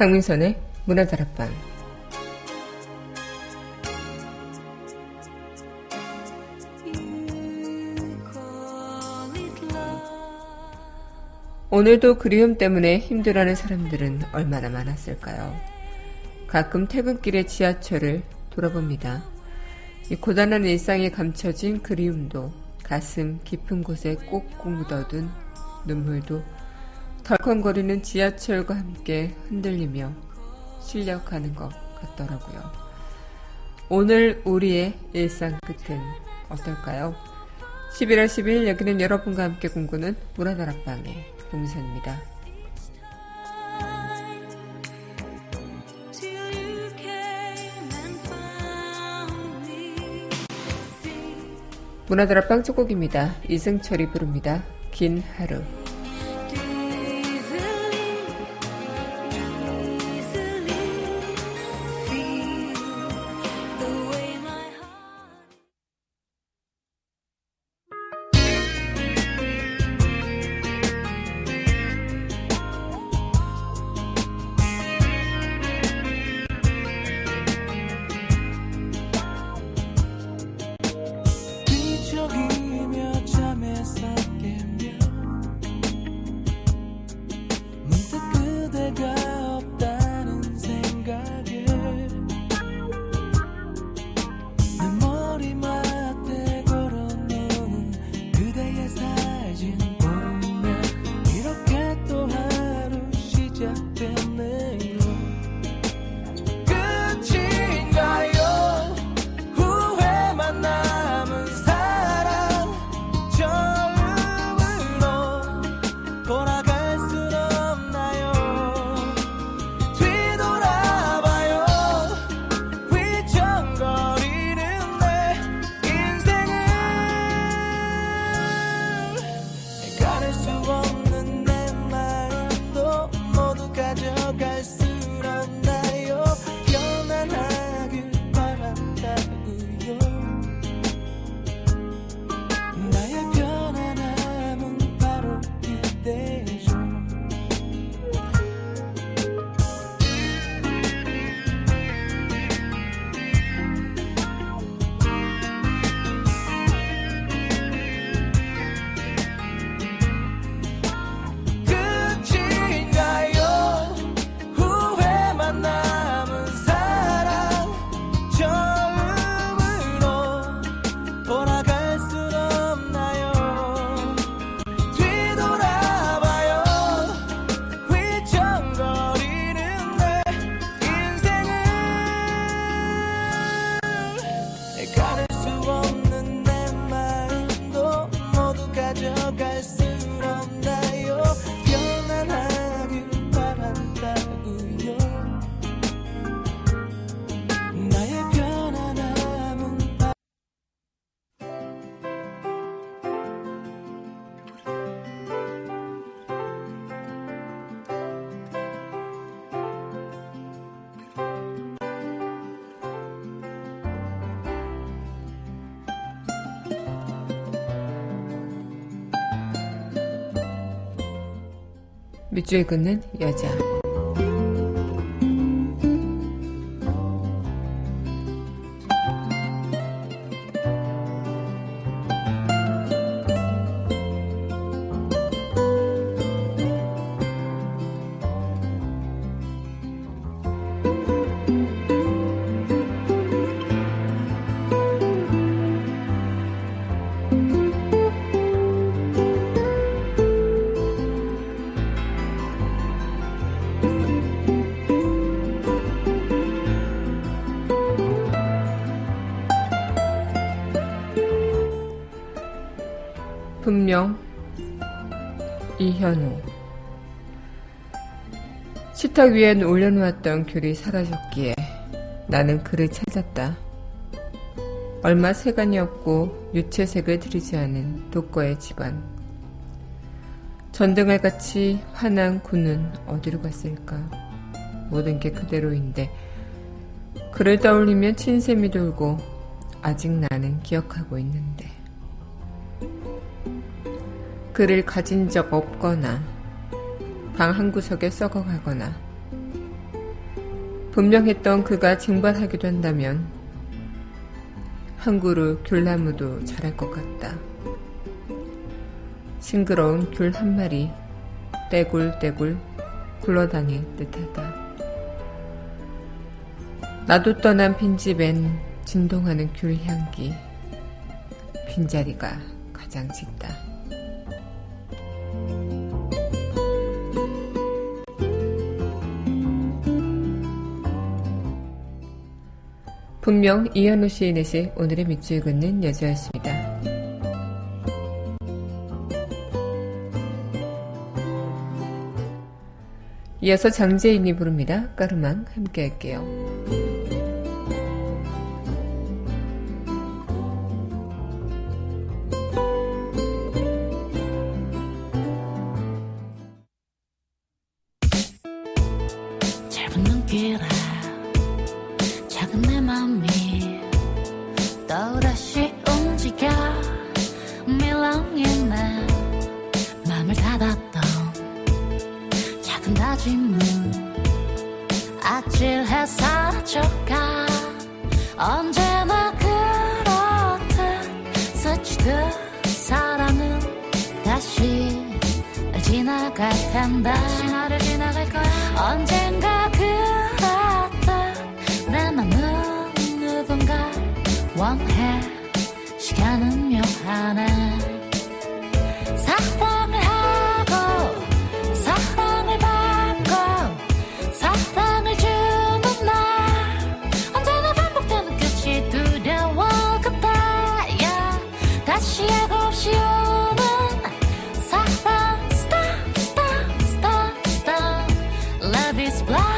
강민선의 문화다락방 오늘도 그리움 때문에 힘들어하는 사람들은 얼마나 많았을까요? 가끔 퇴근길에 지하철을 돌아봅니다. 이 고단한 일상에 감춰진 그리움도 가슴 깊은 곳에 꼭꼭 묻어둔 눈물도 덜컹거리는 지하철과 함께 흔들리며 실려가는 것 같더라고요. 오늘 우리의 일상 끝은 어떨까요? 11월 10일 여기는 여러분과 함께 공부는 문화다락방의 봉선입니다. 문화다락방 첫 곡입니다. 이승철이 부릅니다. 긴 하루. 밑줄에 긋는 여자. 식탁 위엔 올려놓았던 귤이 사라졌기에 나는 그를 찾았다. 얼마 세간이 없고 유채색을 들이지 않은 독거의 집안. 전등알 같이 환한 구는 어디로 갔을까? 모든 게 그대로인데 그를 떠올리면 친샘이 돌고 아직 나는 기억하고 있는데. 그를 가진 적 없거나 방 한 구석에 썩어가거나 분명했던 그가 징발하기도 한다면 한 그루 귤나무도 자랄 것 같다. 싱그러운 귤 한 마리 떼굴떼굴 굴러다닐 듯하다. 나도 떠난 빈집엔 진동하는 귤 향기. 빈자리가 가장 짙다. 분명 이현우 시인의 시 오늘의 밑줄 긋는 여자였습니다. 이어서 장재인이 부릅니다. 까르망 함께 할게요. this black.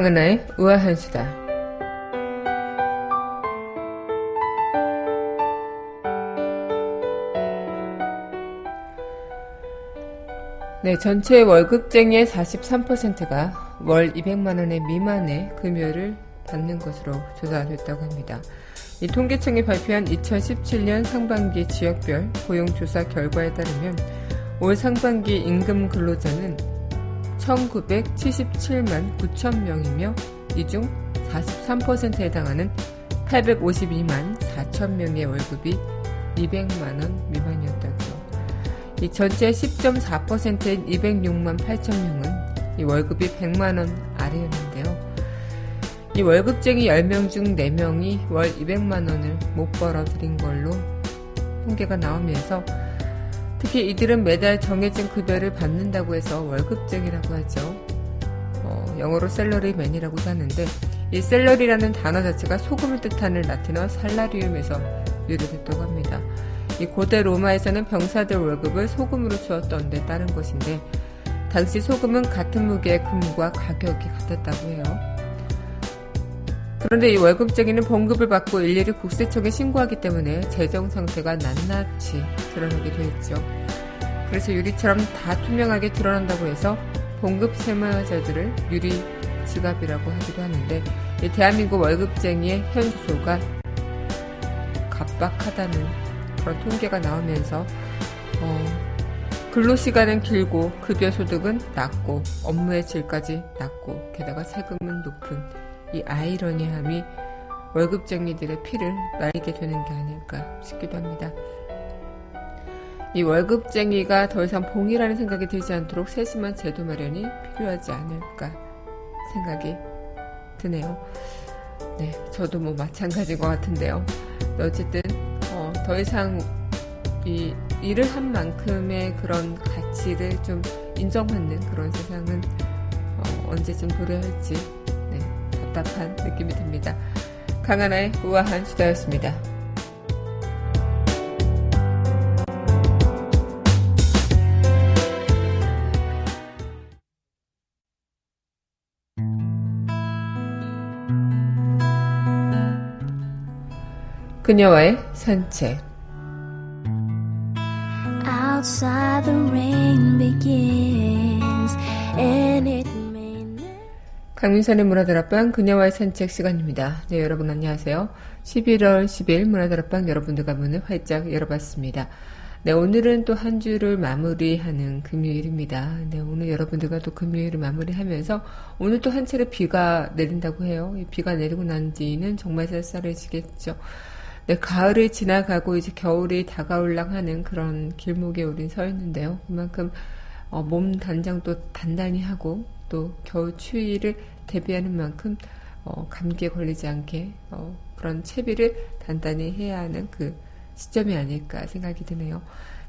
강은하의 우아한 수다. 네, 전체 월급쟁이의 43%가 월 200만원의 미만의 금요를 받는 것으로 조사됐다고 합니다. 이 통계청이 발표한 2017년 상반기 지역별 고용조사 결과에 따르면 올 상반기 임금 근로자는 1977만 9천 명이며 이 중 43%에 해당하는 852만 4천 명의 월급이 200만 원 미만이었다고요. 이 전체 10.4%인 206만 8천 명은 이 월급이 100만 원 아래였는데요. 이 월급쟁이 10명 중 4명이 월 200만 원을 못 벌어들인 걸로 통계가 나오면서 특히 이들은 매달 정해진 급여를 받는다고 해서 월급쟁이라고 하죠. 어, 영어로 샐러리맨이라고도 하는데 이 salary라는 단어 자체가 소금을 뜻하는 라틴어 salarium에서 유래됐다고 합니다. 이 고대 로마에서는 병사들 월급을 소금으로 주었던 데 따른 것인데 당시 소금은 같은 무게의 금과 가격이 같았다고 해요. 그런데 이 월급쟁이는 봉급을 받고 일일이 국세청에 신고하기 때문에 재정 상태가 낱낱이 드러나게 되었죠. 그래서 유리처럼 다 투명하게 드러난다고 해서 봉급 세무자들을 유리 지갑이라고 하기도 하는데 대한민국 월급쟁이의 현수소가 각박하다는 그런 통계가 나오면서 어, 근로시간은 길고 급여 소득은 낮고 업무의 질까지 낮고 게다가 세금은 높은 이 아이러니함이 월급쟁이들의 피를 말리게 되는 게 아닐까 싶기도 합니다. 이 월급쟁이가 더 이상 봉이라는 생각이 들지 않도록 세심한 제도 마련이 필요하지 않을까 생각이 드네요. 네, 저도 뭐 마찬가지인 것 같은데요. 어쨌든 어, 더 이상 이 일을 한 만큼의 그런 가치를 좀 인정받는 그런 세상은 어, 언제쯤 도래할지 네, 답답한 느낌이 듭니다. 강하나의 우아한 수다였습니다. 그녀와의 산책 강민선의 문화들 앞방 그녀와의 산책 시간입니다. 네, 여러분 안녕하세요. 11월 10일 문화들 앞방 여러분들과 문을 활짝 열어봤습니다. 네, 오늘은 또 한 주를 마무리하는 금요일입니다. 네, 오늘 여러분들과 또 금요일을 마무리하면서 오늘 또 한 차례 비가 내린다고 해요. 비가 내리고 난 뒤는 정말 쌀쌀해지겠죠. 네, 가을이 지나가고 이제 겨울이 다가올랑 하는 그런 길목에 우린 서 있는데요. 그만큼 어, 몸 단장도 단단히 하고 또 겨울 추위를 대비하는 만큼 어, 감기에 걸리지 않게 어, 그런 채비를 단단히 해야 하는 그 시점이 아닐까 생각이 드네요.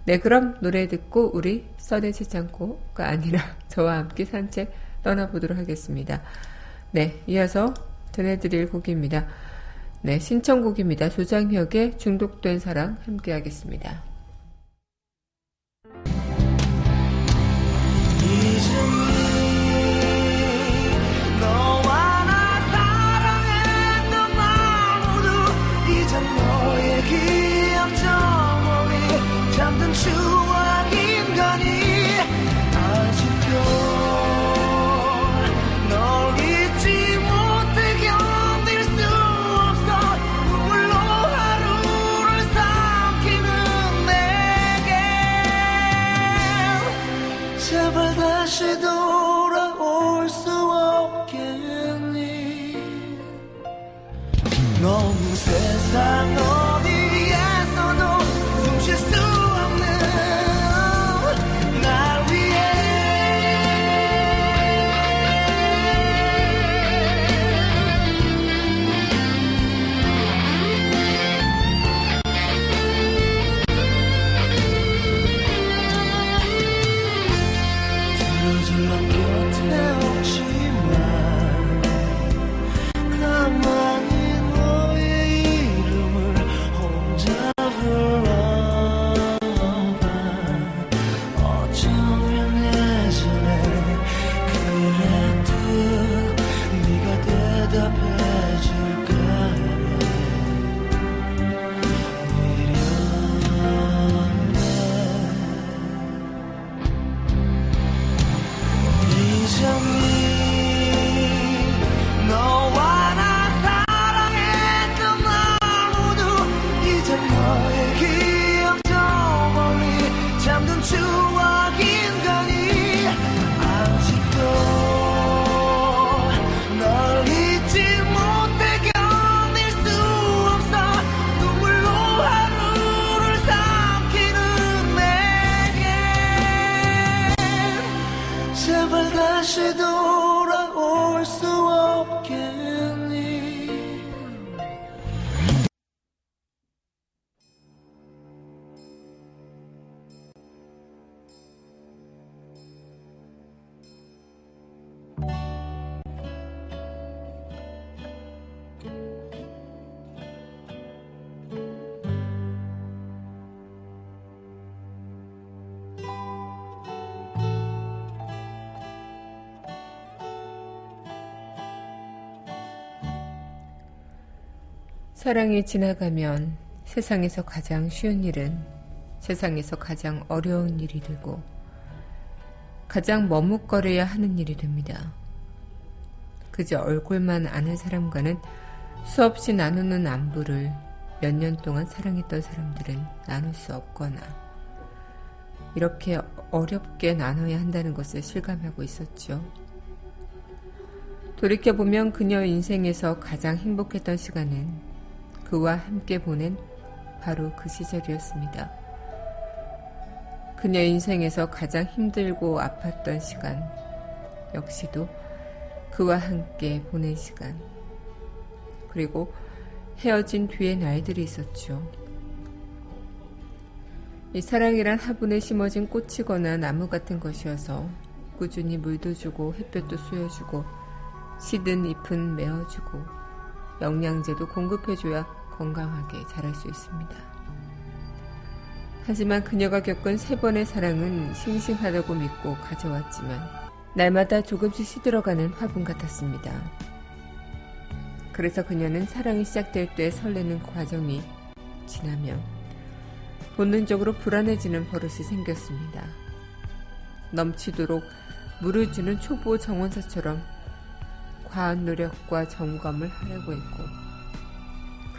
네, 그럼 노래 듣고 우리 써내지 않고가 아니라 저와 함께 산책 떠나보도록 하겠습니다. 네, 이어서 전해드릴 곡입니다. 네, 신청곡입니다. 조장혁의 중독된 사랑 함께 하겠습니다. 사랑이 지나가면 세상에서 가장 쉬운 일은 세상에서 가장 어려운 일이 되고 가장 머뭇거려야 하는 일이 됩니다. 그저 얼굴만 아는 사람과는 수없이 나누는 안부를 몇 년 동안 사랑했던 사람들은 나눌 수 없거나 이렇게 어렵게 나눠야 한다는 것을 실감하고 있었죠. 돌이켜보면 그녀 인생에서 가장 행복했던 시간은 그와 함께 보낸 바로 그 시절이었습니다. 그녀 인생에서 가장 힘들고 아팠던 시간, 역시도 그와 함께 보낸 시간. 그리고 헤어진 뒤의 날들이 있었죠. 이 사랑이란 화분에 심어진 꽃이거나 나무 같은 것이어서 꾸준히 물도 주고 햇볕도 쏘여주고 시든 잎은 메어주고 영양제도 공급해줘야 건강하게 자랄 수 있습니다. 하지만 그녀가 겪은 세 번의 사랑은 싱싱하다고 믿고 가져왔지만 날마다 조금씩 시들어가는 화분 같았습니다. 그래서 그녀는 사랑이 시작될 때 설레는 과정이 지나면 본능적으로 불안해지는 버릇이 생겼습니다. 넘치도록 물을 주는 초보 정원사처럼 과한 노력과 점검을 하려고 했고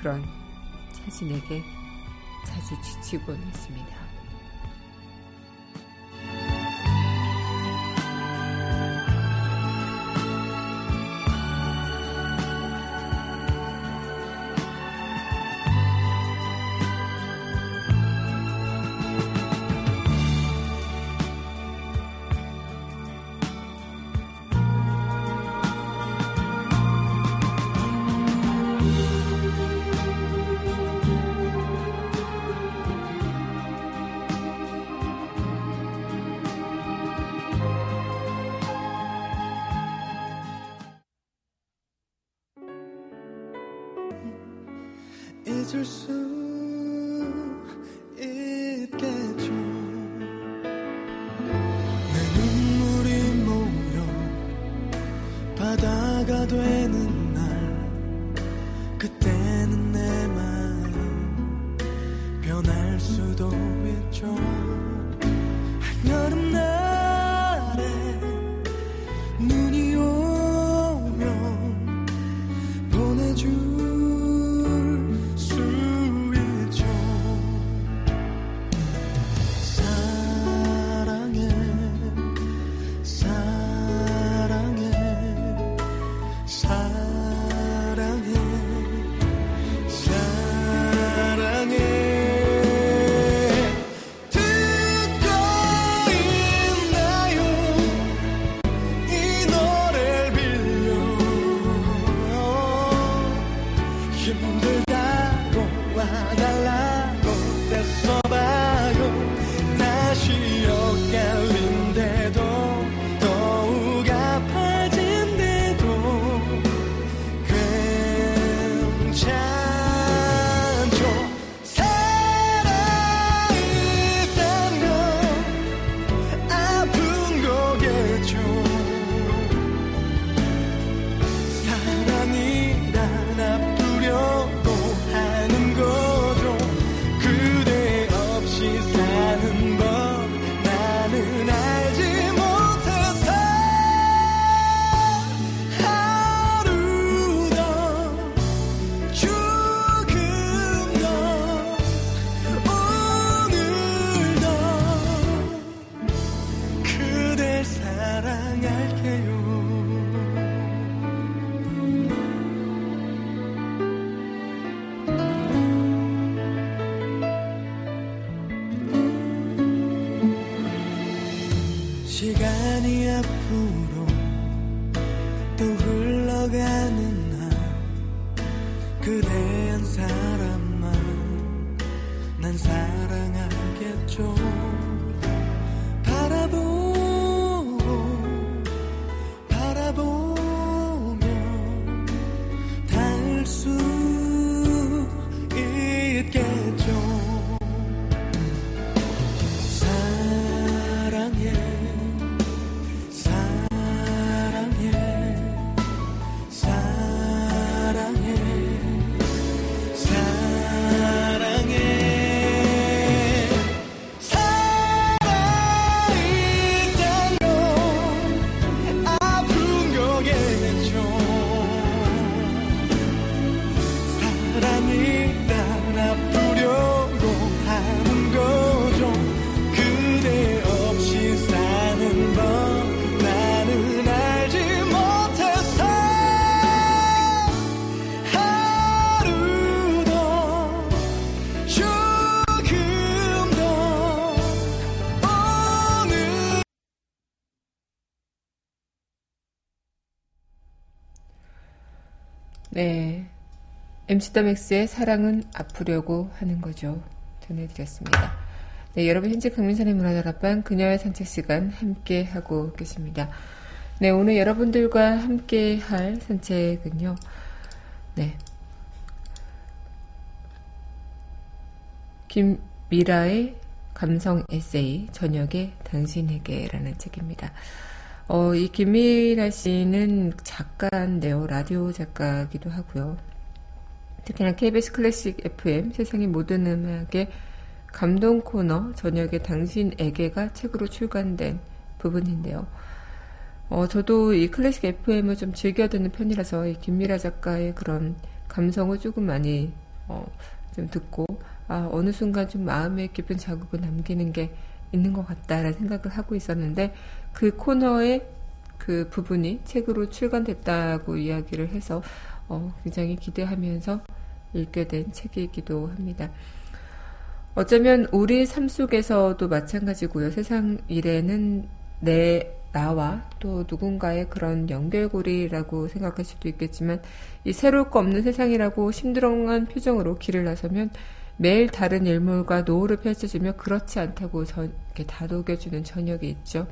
그런 자신에게 자주 지치곤 했습니다. 그때 MC 더맥스의 사랑은 아프려고 하는 거죠. 전해드렸습니다. 네, 여러분 현재 강민선의 문화다락방 그녀의 산책 시간 함께 하고 계십니다. 네, 오늘 여러분들과 함께 할 산책은요. 네. 김미라의 감성 에세이 저녁에 당신에게라는 책입니다. 어, 이 김미라 씨는 작가인데요. 라디오 작가기도 하고요. 특히나 KBS 클래식 FM 세상의 모든 음악의 감동 코너 저녁에 당신에게가 책으로 출간된 부분인데요. 어, 저도 이 클래식 FM을 좀 즐겨 듣는 편이라서 이 김미라 작가의 그런 감성을 조금 많이 어, 좀 듣고 아, 어느 순간 좀 마음에 깊은 자국을 남기는 게 있는 것 같다라는 생각을 하고 있었는데 그 코너의 그 부분이 책으로 출간됐다고 이야기를 해서 어, 굉장히 기대하면서 읽게 된 책이기도 합니다. 어쩌면 우리 삶 속에서도 마찬가지고요. 세상 일에는 내 나와 또 누군가의 그런 연결고리라고 생각할 수도 있겠지만 이 새로울 거 없는 세상이라고 심드렁한 표정으로 길을 나서면 매일 다른 일몰과 노을을 펼쳐주며 그렇지 않다고 저, 이렇게 다독여주는 저녁이 있죠.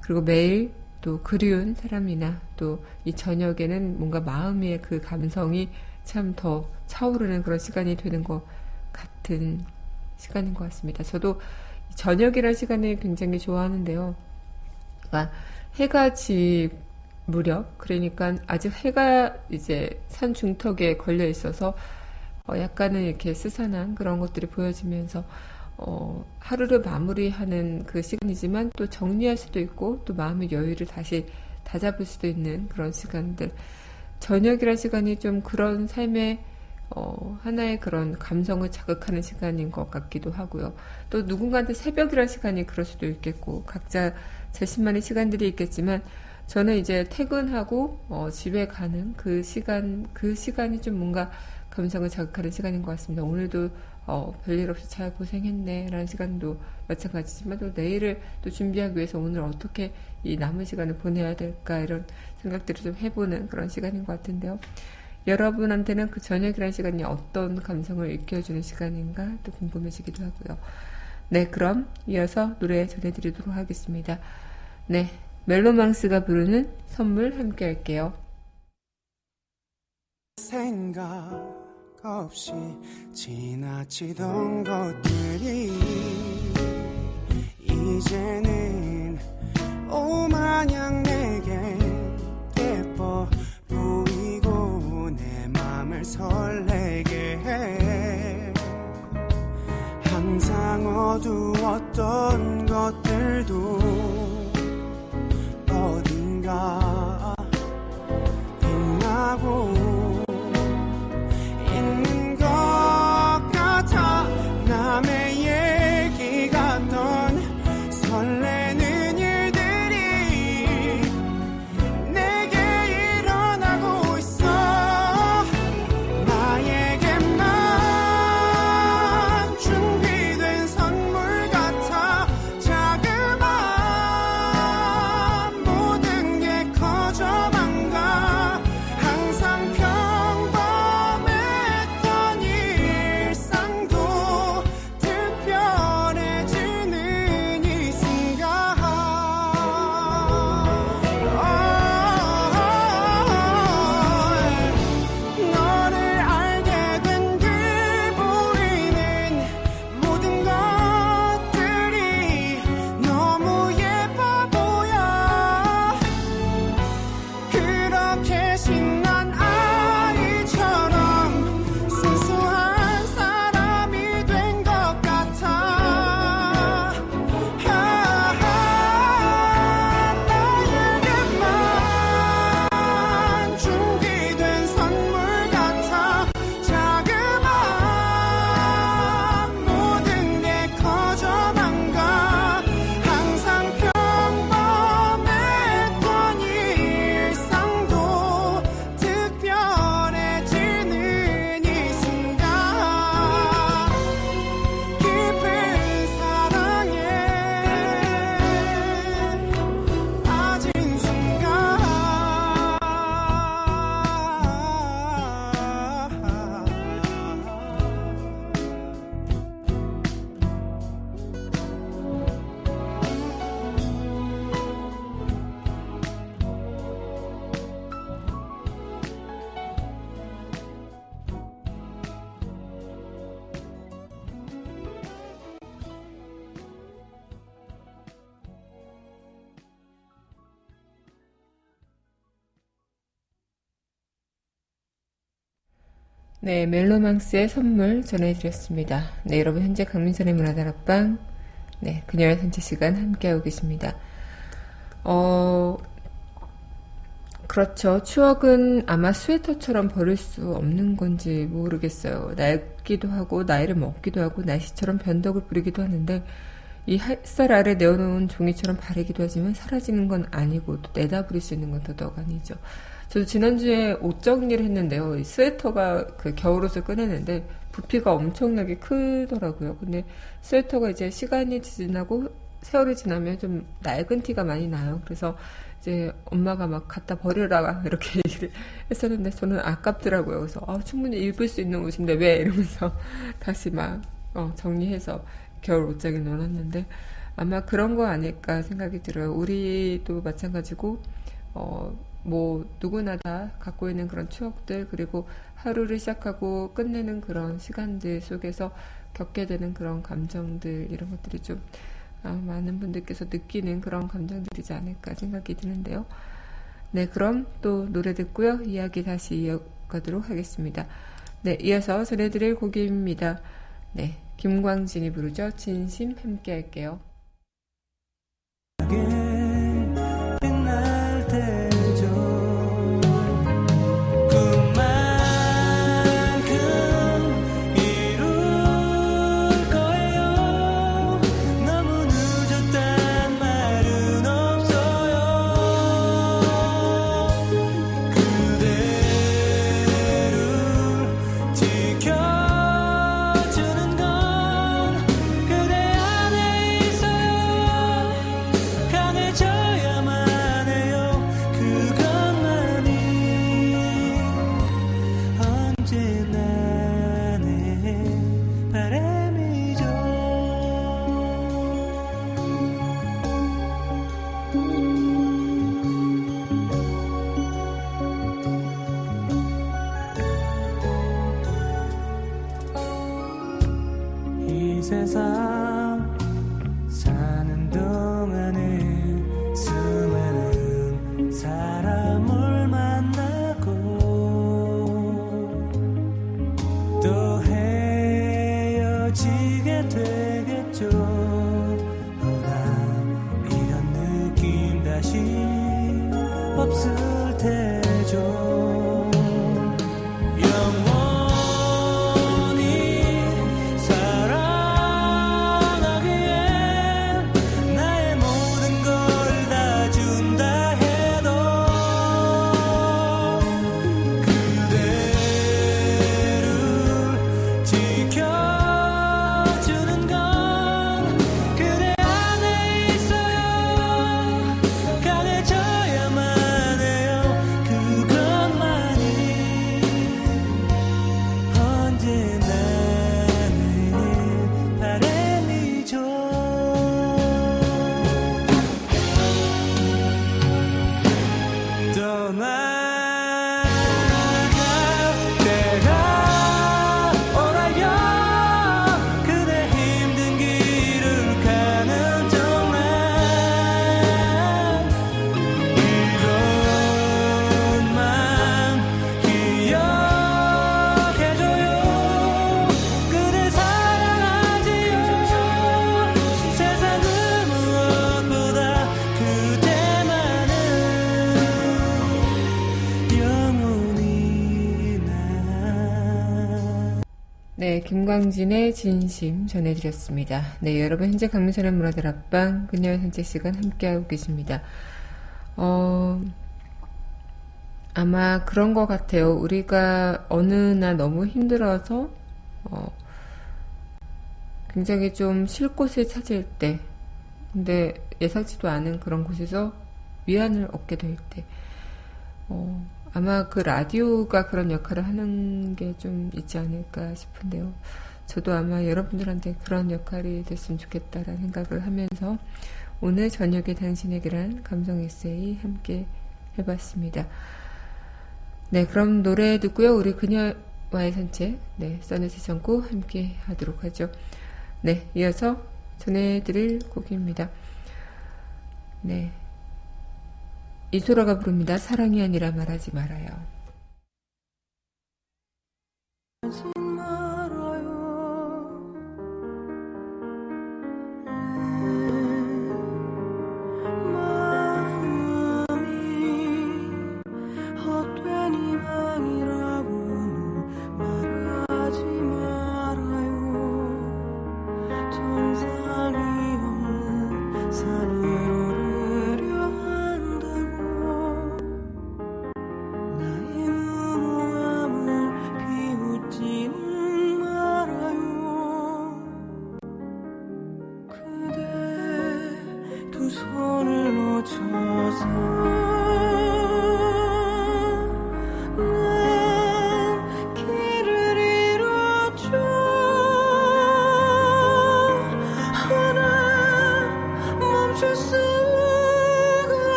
그리고 매일 또 그리운 사람이나 또 이 저녁에는 뭔가 마음의 그 감성이 참 더 차오르는 그런 시간이 되는 것 같은 시간인 것 같습니다. 저도 저녁이라는 시간을 굉장히 좋아하는데요. 그러니까 해가 지 무렵, 그러니까 아직 해가 이제 산 중턱에 걸려 있어서 어, 약간은 이렇게 스산한 그런 것들이 보여지면서 어, 하루를 마무리하는 그 시간이지만 또 정리할 수도 있고 또 마음의 여유를 다시 다잡을 수도 있는 그런 시간들. 저녁이란 시간이 좀 그런 삶의 어, 하나의 그런 감성을 자극하는 시간인 것 같기도 하고요. 또 누군가한테 새벽이란 시간이 그럴 수도 있겠고 각자 자신만의 시간들이 있겠지만 저는 이제 퇴근하고 어, 집에 가는 그 시간 그 시간이 좀 뭔가 감성을 자극하는 시간인 것 같습니다. 오늘도 어, 별일 없이 잘 고생했네 라는 시간도 마찬가지지만 또 내일을 또 준비하기 위해서 오늘 어떻게 이 남은 시간을 보내야 될까 이런 생각들을 좀 해보는 그런 시간인 것 같은데요. 여러분한테는 그 저녁이라는 시간이 어떤 감성을 일깨워주는 시간인가 또 궁금해지기도 하고요. 네, 그럼 이어서 노래 전해드리도록 하겠습니다. 네, 멜로망스가 부르는 선물 함께 할게요. 생각 없이 지나치던 것들이 이제는 오마냥 내게 예뻐 보이고 내 맘을 설레게 해. 항상 어두웠던 것들도 어딘가 빛나고 네, 멜로망스의 선물 전해드렸습니다. 네, 여러분 현재 강민선의 문화다락방 네, 그녀의 산책 시간 함께하고 계십니다. 어, 그렇죠. 추억은 아마 스웨터처럼 버릴 수 없는 건지 모르겠어요. 낡기도 하고 나이를 먹기도 하고 날씨처럼 변덕을 부리기도 하는데 이 햇살 아래 내어놓은 종이처럼 바래기도 하지만 사라지는 건 아니고 또 내다 버릴 수 있는 건 더더욱 아니죠. 저도 지난주에 옷 정리를 했는데요. 이 스웨터가 그 겨울옷을 꺼내는데 부피가 엄청나게 크더라고요. 근데 스웨터가 이제 시간이 지나고 세월이 지나면 좀 낡은 티가 많이 나요. 그래서 이제 엄마가 막 갖다 버리라 이렇게 얘기를 했었는데 저는 아깝더라고요. 그래서 아, 충분히 입을 수 있는 옷인데 왜 이러면서 다시 막 어, 정리해서 겨울 옷장에 넣어놨는데 아마 그런 거 아닐까 생각이 들어요. 우리도 마찬가지고 어, 뭐 누구나 다 갖고 있는 그런 추억들 그리고 하루를 시작하고 끝내는 그런 시간들 속에서 겪게 되는 그런 감정들 이런 것들이 좀 아, 많은 분들께서 느끼는 그런 감정들이지 않을까 생각이 드는데요. 네, 그럼 또 노래 듣고요. 이야기 다시 이어가도록 하겠습니다. 네, 이어서 전해드릴 곡입니다. 네, 김광진이 부르죠. 진심 함께 할게요. 김광진의 진심 전해드렸습니다. 네, 여러분 현재 강민선의 문화들 앞방 그녀의 산책 시간 함께하고 계십니다. 어, 아마 그런 것 같아요. 우리가 어느 날 너무 힘들어서 어, 굉장히 좀 쉴 곳을 찾을 때, 근데 예상치도 않은 그런 곳에서 위안을 얻게 될 때, 어, 아마 그 라디오가 그런 역할을 하는 게 좀 있지 않을까 싶은데요. 저도 아마 여러분들한테 그런 역할이 됐으면 좋겠다라는 생각을 하면서 오늘 저녁에 당신에게란 감성 에세이 함께 해봤습니다. 네, 그럼 노래 듣고요. 우리 그녀와의 산책, 네, 써넷의 전구 함께 하도록 하죠. 네, 이어서 전해드릴 곡입니다. 네. 이소라가 부릅니다. 사랑이 아니라 말하지 말아요.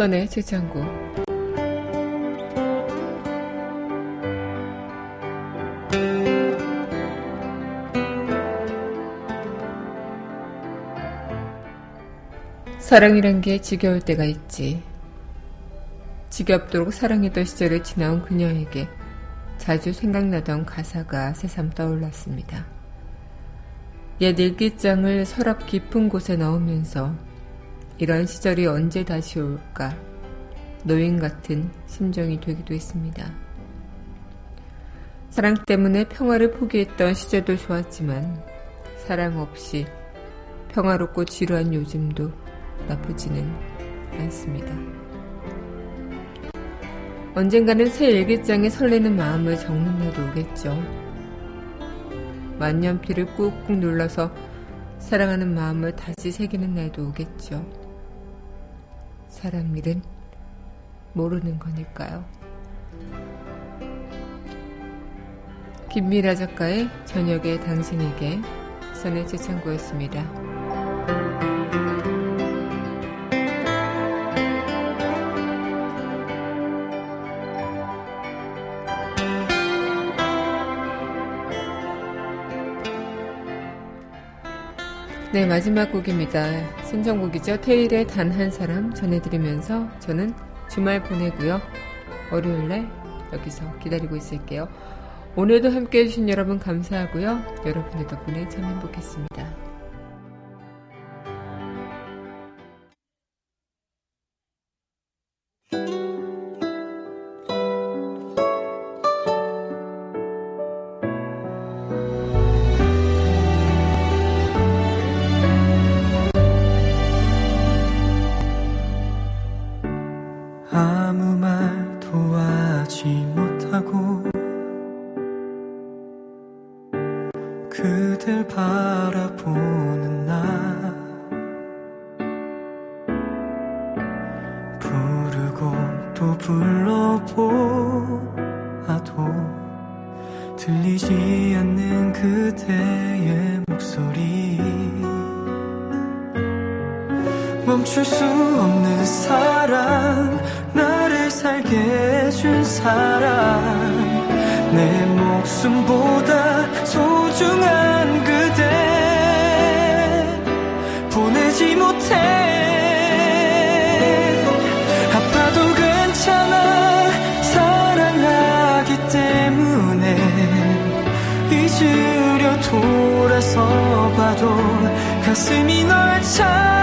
선의 최창구 사랑이란 게 지겨울 때가 있지. 지겹도록 사랑했던 시절을 지나온 그녀에게 자주 생각나던 가사가 새삼 떠올랐습니다. 옛 일기장을 서랍 깊은 곳에 넣으면서 이런 시절이 언제 다시 올까 노인 같은 심정이 되기도 했습니다. 사랑 때문에 평화를 포기했던 시절도 좋았지만 사랑 없이 평화롭고 지루한 요즘도 나쁘지는 않습니다. 언젠가는 새 일기장에 설레는 마음을 적는 날도 오겠죠. 만년필을 꾹꾹 눌러서 사랑하는 마음을 다시 새기는 날도 오겠죠. 사람 일은 모르는 거니까요. 김미라 작가의 저녁에 당신에게 선의 재창고였습니다. 네, 마지막 곡입니다. 신청곡이죠. 테일의 단 한 사람 전해드리면서 저는 주말 보내고요. 월요일에 여기서 기다리고 있을게요. 오늘도 함께 해주신 여러분 감사하고요. 여러분의 덕분에 참 행복했습니다. 내 목숨보다 소중한 그대 보내지 못해. 아파도 괜찮아 사랑하기 때문에 잊으려 돌아서 봐도 가슴이 널 찾아